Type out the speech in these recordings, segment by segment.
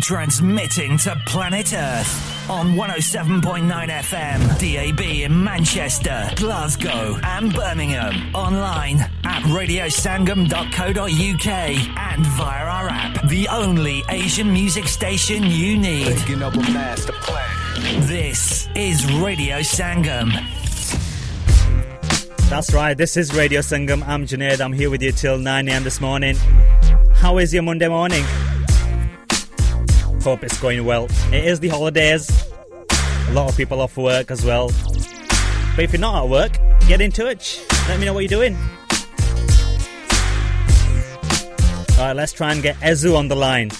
Transmitting to planet Earth on 107.9 FM, DAB in Manchester, Glasgow, and Birmingham. Online at radiosangam.co.uk and via our app, the only Asian music station you need. Thinking a master plan. This is Radio Sangam. That's right, this is Radio Sangam. I'm Junaid. I'm here with you till 9 am this morning. How is your Monday morning? Hope it's going well. It is the holidays. A lot of people off work as well. But if you're not at work, get in touch. Let me know what you're doing. Alright, let's try and get Ezu on the line.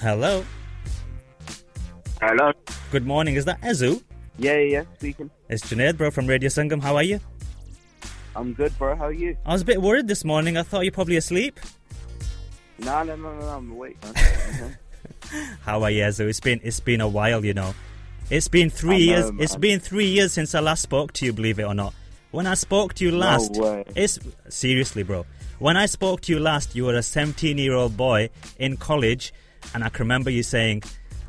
Hello. Hello. Good morning. Is that Ezu? Yeah, yeah, yeah, speaking. It's Junaid, bro, from Radio Sangam. How are you? I'm good, bro. How are you? I was a bit worried this morning. I thought you're probably asleep. No, no, no, no, I'm awake, man. How are you, Ezu? It's been it's been a while, you know. It's been three know, years. It's been three years since I last spoke to you. Believe it or not. When I spoke to you No last, way. it's seriously, bro. When I spoke to you last, you were a 17-year-old boy in college, and I can remember you saying,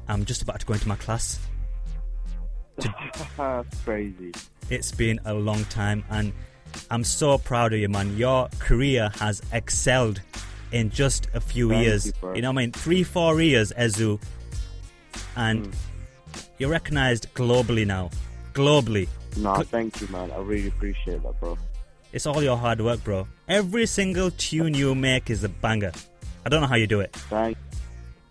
"I'm just about to go into my class." That's crazy. It's been a long time, and I'm so proud of you, man. Your career has excelled in just a few Thank years. you, bro. know, what I mean, three, four years, Ezu, and Mm. you're recognized globally now. Globally, No, Cl- thank you, man. I really appreciate that, bro. it's all your hard work, bro. Every single tune you make is a banger. I don't know how you do it. Thank,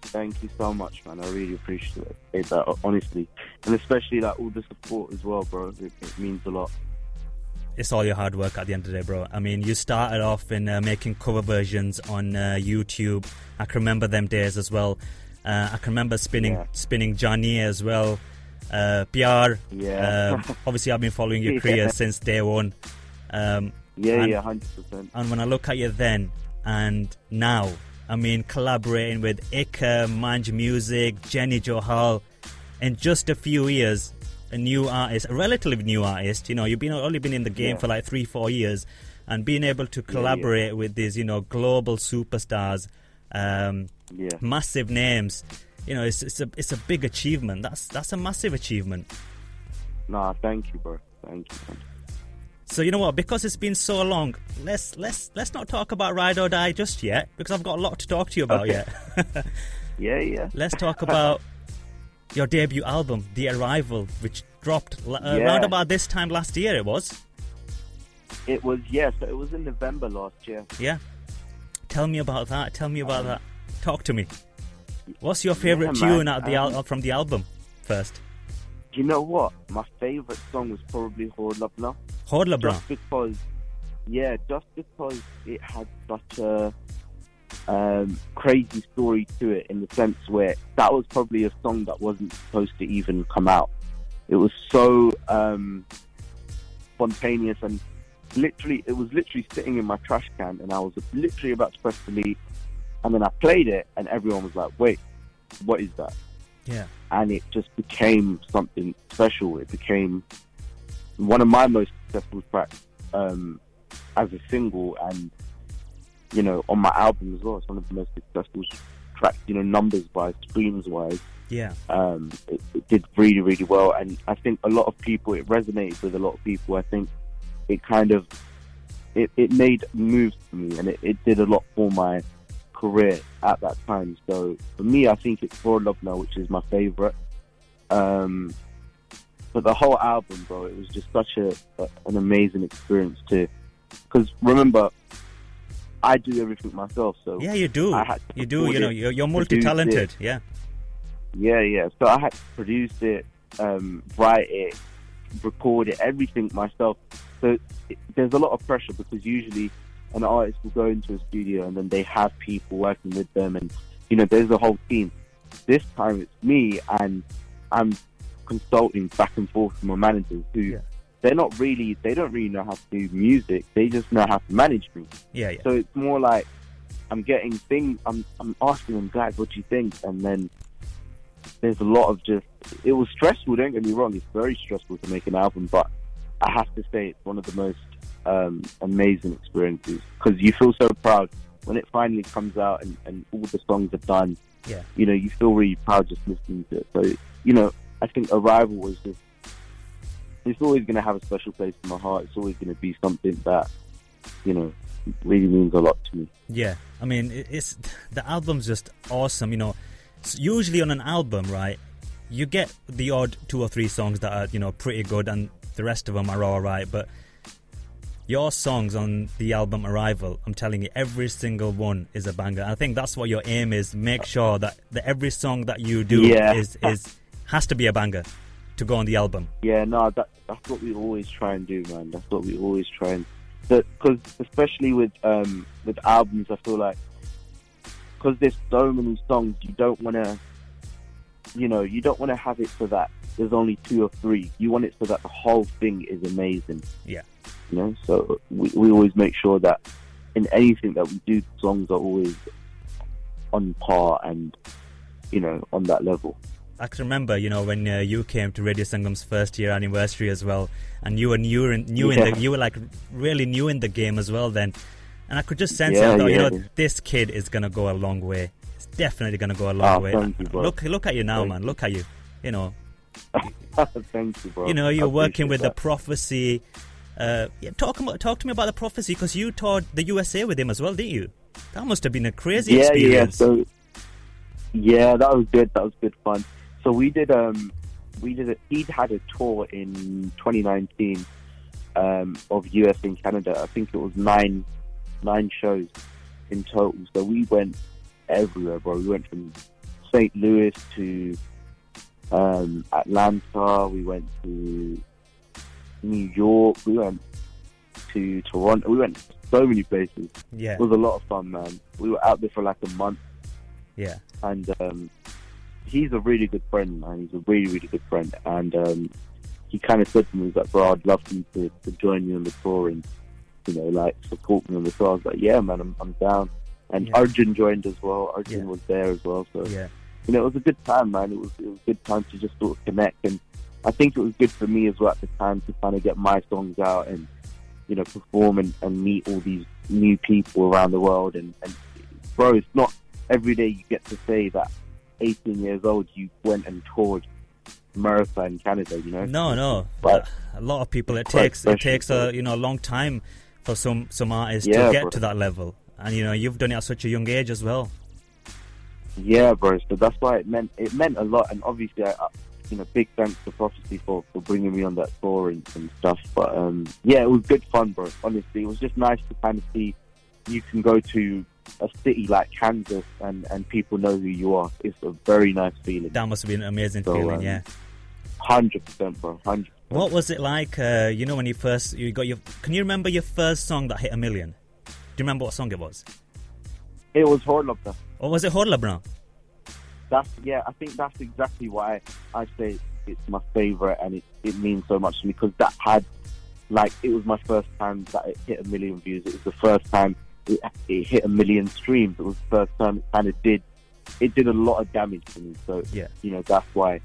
thank you so much, man. I really appreciate that, honestly, and especially like all the support as well, bro. It, it means a lot. It's all your hard work at the end of the day, bro. I mean, you started off in uh, making cover versions on uh, YouTube. I can remember them days as well. Uh, I can remember spinning Yeah. spinning Johnny as well. Uh, PR. Yeah. Um, obviously, I've been following your Yeah. career since day one. Um, Yeah, and, yeah, hundred percent. And when I look at you then and now, I mean, collaborating with Ikka, Manj Musik, Jenny Johal, in just a few years, a new artist, a relatively new artist. You know, you've been only been in the game Yeah. for like three, four years, and being able to yeah. collaborate with these, you know, global superstars, um, Yeah, massive names. You know, it's it's a it's a big achievement. That's that's a massive achievement. nah, thank you, bro. Thank you. Man. So you know what? Because it's been so long, let's let's let's not talk about Ride or Die just yet, because I've got a lot to talk to you about Okay. yet. Yeah, yeah. let's talk about your debut album, The Arrival, which dropped uh, Yeah. around about this time last year. It was, It was yeah. So it was in November last year. yeah. Tell me about that. Tell me about that. Talk to me. What's your favorite Yeah, tune at the al- Um, from the album? First, you know what? My favorite song was probably "Hold Up Now." Hodla Bra. just because yeah just because it had such a um, crazy story to it in the sense where that was probably a song that wasn't supposed to even come out. It was so um, spontaneous and literally it was literally sitting in my trash can and i was literally about to press delete. And then i played it and everyone was like wait what is that? Yeah, and it just became something special. It became one of my most successful tracks um, as a single, and you know, on my album as well. It's one of the most successful tracks, you know, numbers wise, streams wise. yeah, Um, it, it did really, really well, and I think a lot of people. It resonated with a lot of people. I think it kind of it, it made moves for me, and it, it did a lot for my career at that time. So for me, I think it's For Love Now, which is my favorite. Um, but the whole album, bro, it was just such a, a an amazing experience to. Because remember, I do everything myself, so yeah. You do. You do. You know, you're, you're multi-talented. Yeah, yeah, yeah. So I had to produce it, um, write it, record it, everything myself. So it, there's a lot of pressure because usually an artist will go into a studio and then they have people working with them, and you know there's a whole team. This time it's me, and I'm consulting back and forth with my managers who Yeah. They're not really they don't really know how to do music. They just know how to manage me. yeah, yeah. So it's more like I'm getting things. I'm I'm asking them, guys, what do you think? And then there's a lot of just. It was stressful. Don't get me wrong. It's very stressful to make an album, but I have to say it's one of the most um, amazing experiences because you feel so proud when it finally comes out and, and all the songs are done. Yeah. You know, you feel really proud just listening to it. So, you know, I think Arrival was just, it's always going to have a special place in my heart. It's always going to be something that, you know, really means a lot to me. Yeah, I mean, it's the album's just awesome. You know, usually on an album, right, you get the odd two or three songs that are you know pretty good, and the rest of them are all right. But your songs on the album Arrival, I'm telling you, every single one is a banger. I think that's what your aim is: make sure that, that every song that you do Yeah. is is has to be a banger to go on the album. Yeah, no, that, that's what we always try and do, man. That's what we always try and because especially with um with albums, I feel like because there's so many songs, you don't want to, you know, you don't want to have it so that there's only two or three. You want it so that the whole thing is amazing. Yeah. You know, so we we always make sure that in anything that we do, songs are always on par and you know on that level. I can remember, you know, when uh, you came to Radio Sangam's first year anniversary as well, and you were new in, new in the, you were like really new in the game as well then, and I could just sense Yeah, it. I thought, you know, this kid is gonna go a long way. It's definitely gonna go a long Ah, way. you, look, look at you now, Thank man. Look at you. You know, Thank you, bro. You know, you're working with that. the PropheC. Uh, yeah, talk about, talk to me about the PropheC because you toured the USA with him as well, didn't you? That must have been a crazy yeah, experience. Yeah, so yeah, that was good. That was good fun. So we did um we did a, he'd had a tour in 2019 um, of US and Canada. I think it was nine nine shows in total. So we went everywhere, bro. We went from St. Louis to um, Atlanta. We went to New York. We went to Toronto. We went so many places. yeah, It was a lot of fun, man. We were out there for like a month, yeah, and um, he's a really good friend, man. He's a really, really good friend, and um, he kind of said to me, he's like, "Bro, I'd love you to, to join me on the tour and you know, like support me on the tour." I was like, "Yeah, man, I'm, I'm down." And Yeah. Arjun joined as well. Arjun Yeah. was there as well, so yeah. you know, it was a good time, man. It was it was a good time to just sort of connect, and I think it was good for me as well at the time to kind of get my songs out and you know perform and, and meet all these new people around the world. And, and bro, it's not every day you get to say that 18 years old you went and toured America and Canada. You know, No, no. But- a lot of people it takes it takes a you know a long time for some some artists Yeah, to get bro. to that level, and you know you've done it at such a young age as well. Yeah, bro. So that's why it meant it meant a lot, and obviously, I, you know, big thanks to PropheC for, for bringing me on that tour and, and stuff. But um, yeah, it was good fun, bro. Honestly, it was just nice to kind of see you can go to a city like Kansas and and people know who you are. It's a very nice feeling. That must have been an amazing So, feeling. um, yeah. Hundred percent, bro. Hundred. What was it like? Uh, you know when you first you got your. Can you remember your first song that hit a million? Do you remember what song it was? It was Horlopta. Or was it Horla Brown? That's yeah. I think that's exactly why I say it's my favorite, and it it means so much to me because that had like it was my first time that it hit a million views. It was the first time it, it hit a million streams. It was the first time it kind of did it did a lot of damage to me. So Yeah. you know that's why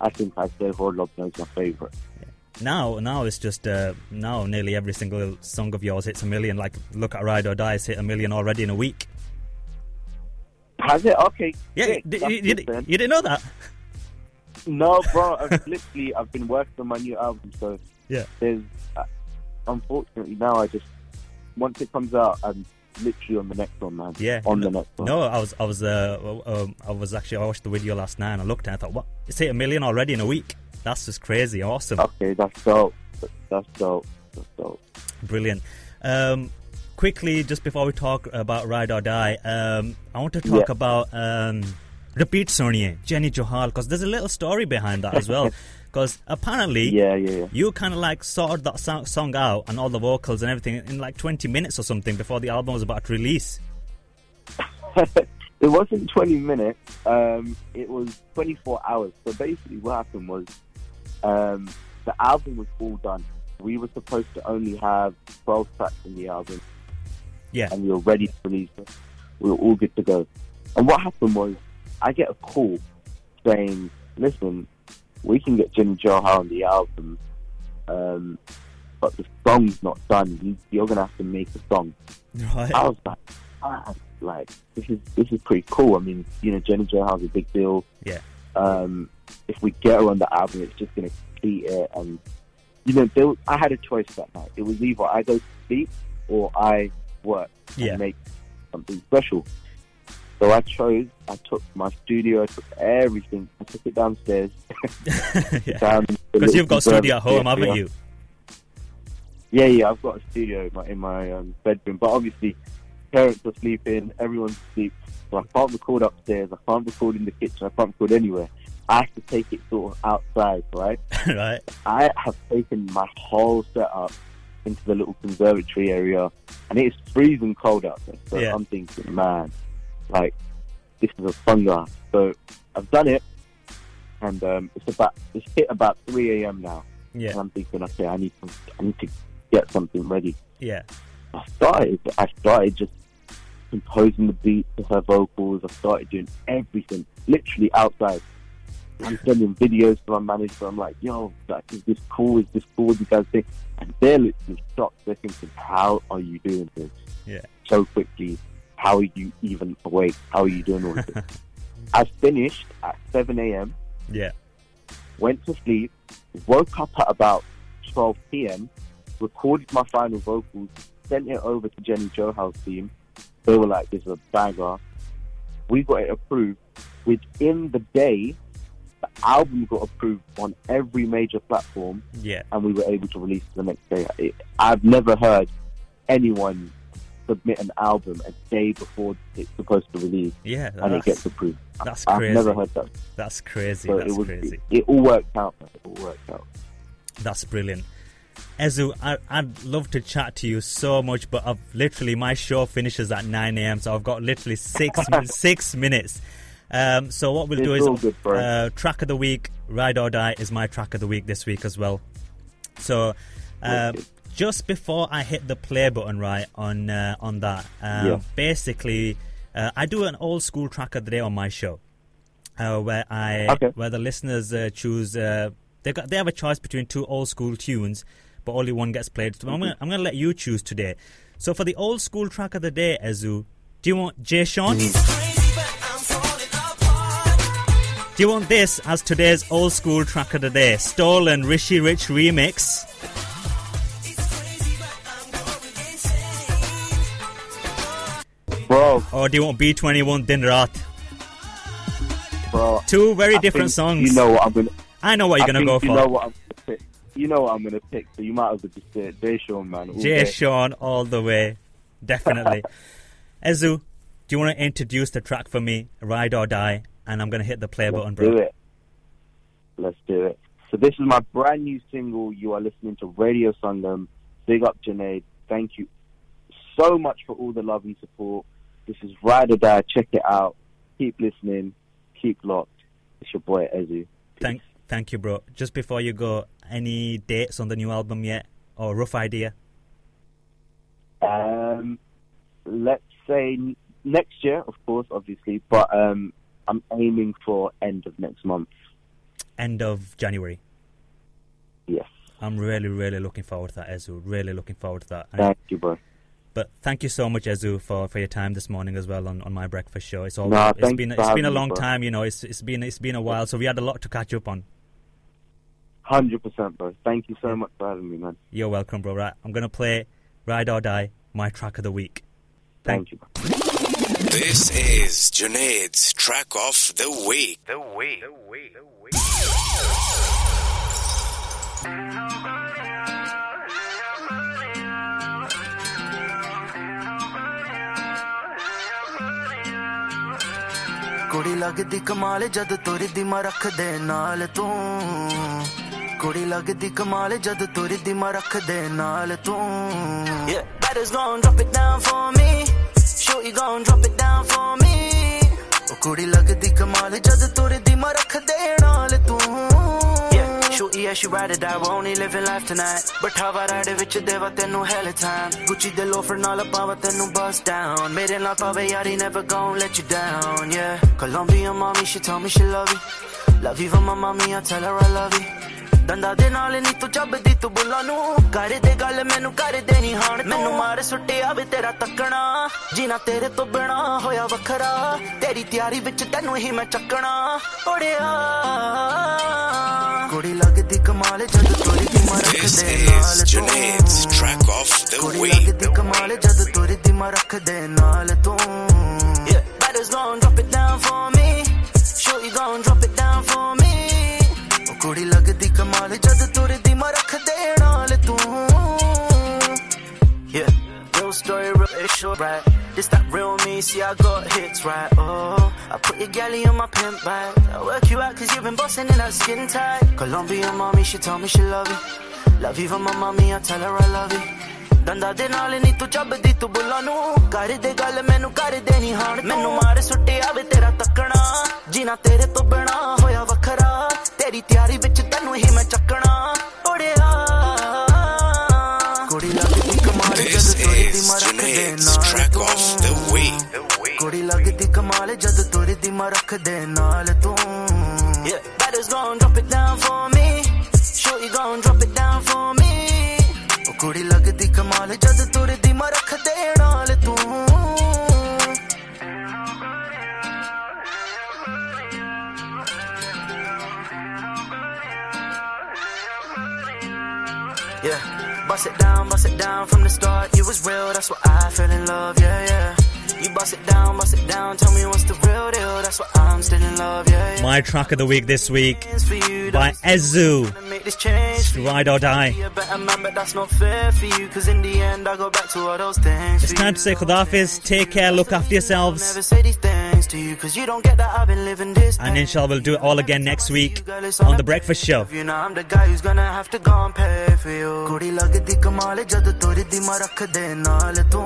I think I say Horlopta is my favorite. Now, now it's just uh, now nearly every single song of yours hits a million. Like look at Ride or Die, has hit a million already in a week. Has it? Okay. Yeah, sick. d- you, you, you didn't know that? No, bro. I've literally I've been working on my new album, so Yeah. There's uh, unfortunately now I just once it comes out, I'm literally on the next one, man. Yeah. on no, the next one. No, I was, I was, uh, um, I was actually, I watched the video last night and I looked and I thought, what? It's hit a million already in a week. That's just crazy, awesome, Okay, that's dope. That's dope. That's dope. brilliant. Um, quickly, just before we talk about Ride or Die, um, I want to talk Yeah. about um, Repeat Sonier, Jenny Johal, because there's a little story behind that as well. Because apparently, Yeah, yeah, you kind of like sorted that song out and all the vocals and everything in like 20 minutes or something before the album was about to release. it wasn't 20 minutes. Um, it was 24 hours. So basically, what happened was um, the album was all done. We were supposed to only have 12 tracks in the album. Yeah. and we were ready to release it. We were all good to go. And what happened was, I get a call saying, "Listen, we can get Jenny Johal on the album. Um, but the song's not done. You, you're gonna have to make a song." Right. I was like, ah, like this is this is pretty cool. I mean, you know, Jenny Johal's is a big deal. Yeah. Um, if we get her on the album, it's just gonna complete it. And you know, there I had a choice that night. It was either I go to sleep or I work Yeah. and make something special. So I chose. I took my studio. I took everything. I took it downstairs. yeah. Because little you've got studio at home, haven't you? Yeah, yeah, I've got a studio in my, in my um, bedroom, but obviously parents are sleeping, everyone's asleep, so I can't record upstairs, I can't record in the kitchen, I can't record anywhere. I have to take it sort of outside, right? right. I have taken my whole setup into the little conservatory area, and it is freezing cold out there. So Yeah. I'm thinking, man, like this is a fun guy. So I've done it, and um, it's about it's hit about 3 a.m. now, Yeah. and. I'm thinking, okay, I need to I need to get something ready. Yeah. I started. I started just composing the beat to her vocals. I started doing everything, literally outside. I'm sending videos to my manager. I'm like, yo, like, is this cool? Is this cool? What you guys think? And they're literally shocked. They're thinking, how are you doing this Yeah. so quickly? How are you even awake? How are you doing all this? I finished at 7 a.m Yeah. went to sleep, woke up at about 12 p.m., recorded my final vocals, sent it over to Jenny Johal's team. They were like, this is a banger. We got it approved. Within the day, the album got approved on every major platform, Yeah. and we were able to release the next day. I've never heard anyone submit an album a day before it's supposed to release, Yeah. and it gets approved. that's I've crazy. never heard that. that's crazy. So That's it was, crazy. It, it all worked out. Man. It all worked out. That's brilliant. Ezu, I, I'd love to chat to you so much, but I've literally my show finishes at 9 a.m. So I've got literally six six minutes. Um, so what we'll It's do is uh, track of the week. Ride or die is my track of the week this week as well. So uh. Just before I hit the play button, right on uh, on that, um, Yeah. basically, uh, I do an old school track of the day on my show uh, where I Okay. where the listeners uh, choose. Uh, they got they have a choice between two old school tunes, but only one gets played. So I'm gonna I'm gonna let you choose today. So for the old school track of the day, Ezu, do you want Jay Sean? Do you want this as today's old school track of the day? Stolen Rishi Rich remix. Or do you want B21 Din Raat? bro. Two very I different songs. You know what I'm gonna. I know what you're I gonna go you for. know what I'm gonna pick. You know what I'm gonna pick. So you might as well just say it. Jay Sean, man. all Jay day. Sean all the way. Definitely. Ezu, do you want to introduce the track for me? Ride or die. And I'm going to hit the play button, Let's bro. do it. Let's do it. So this is my brand new single. You are listening to Radio Sangam. Big up, Junaid. Thank you so much for all the love and support. This is Ride or Die. Check it out. Keep listening. Keep locked. It's your boy Ezu. Thank, thank you, bro. Just before you go, any dates on the new album yet? Or rough idea? Um, let's say next year, of course, obviously, but um, I'm aiming for end of next month. End of January. Yes. I'm really, really looking forward to that, Ezu. Really looking forward to that. And- Thank you, bro. But thank you so much, Ezu, for, for your time this morning as well on, on my breakfast show. It's all Nah, it's thanks been it's been a having me, long time, you know. It's it's been it's been a while, so we had a lot to catch up on. Hundred percent, bro. Thank you so much for having me, man. You're welcome, bro. Right, I'm gonna play "Ride or Die," my track of the week. Thank you. Bro. This is Junaid's track of the week. The week. The week. The week. ਕੁੜੀ ਲੱਗਦੀ ਕਮਾਲ ਜਦ ਤੁਰਦੀ ਮੈਂ ਰੱਖਦੇ ਨਾਲ ਤੂੰ। ਕੁੜੀ ਲੱਗਦੀ ਕਮਾਲ ਜਦ ਤੁਰਦੀ ਮੈਂ ਰੱਖਦੇ ਨਾਲ ਤੂੰ। Yeah, baddest gon' drop it down for me. Shorty gon' drop it down for me. ਉਹ ਕੁੜੀ ਲੱਗਦੀ ਕਮਾਲ ਜਦ ਤੁਰਦੀ ਮੈਂ ਰੱਖਦੇ ਨਾਲ ਤੂੰ। ਇਸ਼ੂ ਈ Ashu ride it I won't living life tonight ਬਠਾਵਾ ride ਵਿੱਚ ਦੇਵਾ ਤੈਨੂੰ ਹੈਲ ਟਾਈਮ ਗੁੱਚੀ ਦੇ ਲੋਫਰ ਨਾਲ ਪਾਵਾ ਤੈਨੂੰ ਬਸ ਡਾਊਨ ਮੇਰੇ ਨਾਲ ਪਾਵੇ ਯਾਰੀ never gonna let you down ਯਾ ਕੋਲੰਬੀਆ ਮਾਮੀ she tell me she love you love you from ਮਾਮੀ I tell her I love you ਦੰਦਾ ਦੇ ਨਾਲ ਨੀ ਤੂੰ ਚੱਬਦੀ, ਤੂੰ ਬੁੱਲਾ ਨੂੰ। ਕਰ ਦੇ ਗੱਲ ਮੈਨੂੰ ਕਰ ਦੇ ਨੀ ਹਾਣ ਮੈਨੂੰ ਮਾਰ ਸੁੱਟਿਆ ਵੇ ਤੇਰਾ ਤੱਕਣਾ। ਜਿਨਾ ਤੇਰੇ ਤੋਂ ਬਿਨਾ ਹੋਇਆ ਵੱਖਰਾ। ਤੇਰੀ ਤਿਆਰੀ ਵਿੱਚ ਤੈਨੂੰ ਹੀ ਮੈਂ ਚੱਕਣਾ। ਓੜਿਆ। ਕੁੜੀ ਲੱਗਦੀ ਕਮਾਲ ਜਦ ਤੋਰੀ ਦੀ ਮਾਰ This ਰੱਖਦੇ is ਨਾਲ Junaid's ਤੂੰ track off the ਕੁੜੀ week. ਲੱਗਦੀ ਕਮਾਲ ਜਦ ਤੋਰੀ ਦੀ ਮਾਰ ਰੱਖਦੇ ਨਾਲ ਤੂੰ Yeah, batters gon' drop it down for me Shorty gon' drop it down for me ਉਹ ਕੁੜੀ ਲੱਗਦੀ ਕਮਾਲ ਜਦ ਤੁਰਦੀ ਮੈਂ ਰੱਖ ਦੇ ਨਾਲ ਤੂੰ Yeah, real story, real issue, right? This that real me, see I got hits, right? Oh, I put your galley on my pimp bag. I work you out cause you've been busting in that skin tight. Colombian mommy, she told me she love you. Love even my mommy, I tell her I love you. ਦੰਦਾ ਦੇ ਨਾਲ ਨਹੀਂ ਤੂੰ ਚੱਬਦੀ ਤੂੰ ਬੁੱਲਾ ਨੂੰ ਕਰ ਦੇ ਗੱਲ ਮੈਨੂੰ ਕਰ ਦੇ ਨਹੀਂ ਹਾਣ ਮੈਨੂੰ ਮਾਰ ਸੁੱਟਿਆ ਵੇ ਤੇਰਾ ਤੱਕਣਾ ਜੀਣਾ ਤੇਰੇ ਤੋਂ ਬਿਨਾ ਤੁਰਦੀ ਮੈਂ ਰੱਖ ਦੇ ਨਾਲ ਤੂੰ Yeah, batters gon' drop it down for me Shorty gon' drop it down for me ਉਹ ਕੁੜੀ ਲੱਗਦੀ ਕਮਾਲ ਜਦ ਤੁਰਦੀ ਮੈਂ ਰੱਖ ਦੇ ਨਾਲ ਤੂੰ Yeah, bust it down, bust it down from the start. You was real, that's why I fell in love. Yeah, yeah. You bust it down, bust it down. Tell me what's the real deal. That's why I'm still in love. Yeah, yeah. My track of the week this week It's for you, by don't Ezu. wanna make this change for you. Ride or Die. Be a better man, but that's not fair for you. Cause in the end, I go back to all those things. It's for time you. to say Khudafiz. Take care, look after I'll yourselves. never say these things to you. Cause you don't get that I've been living this. And thing. inshallah, we'll do it all again next week Girl, it's on a The Breakfast Show. You know I'm the guy who's gonna have to go and pay for you. ਕੁੜੀ ਲੱਗਦੀ ਕਮਾਲ ਜਦ ਤੁਰਦੀ ਮੈਂ ਰੱਖ ਦੇ ਨਾਲ ਤੂੰ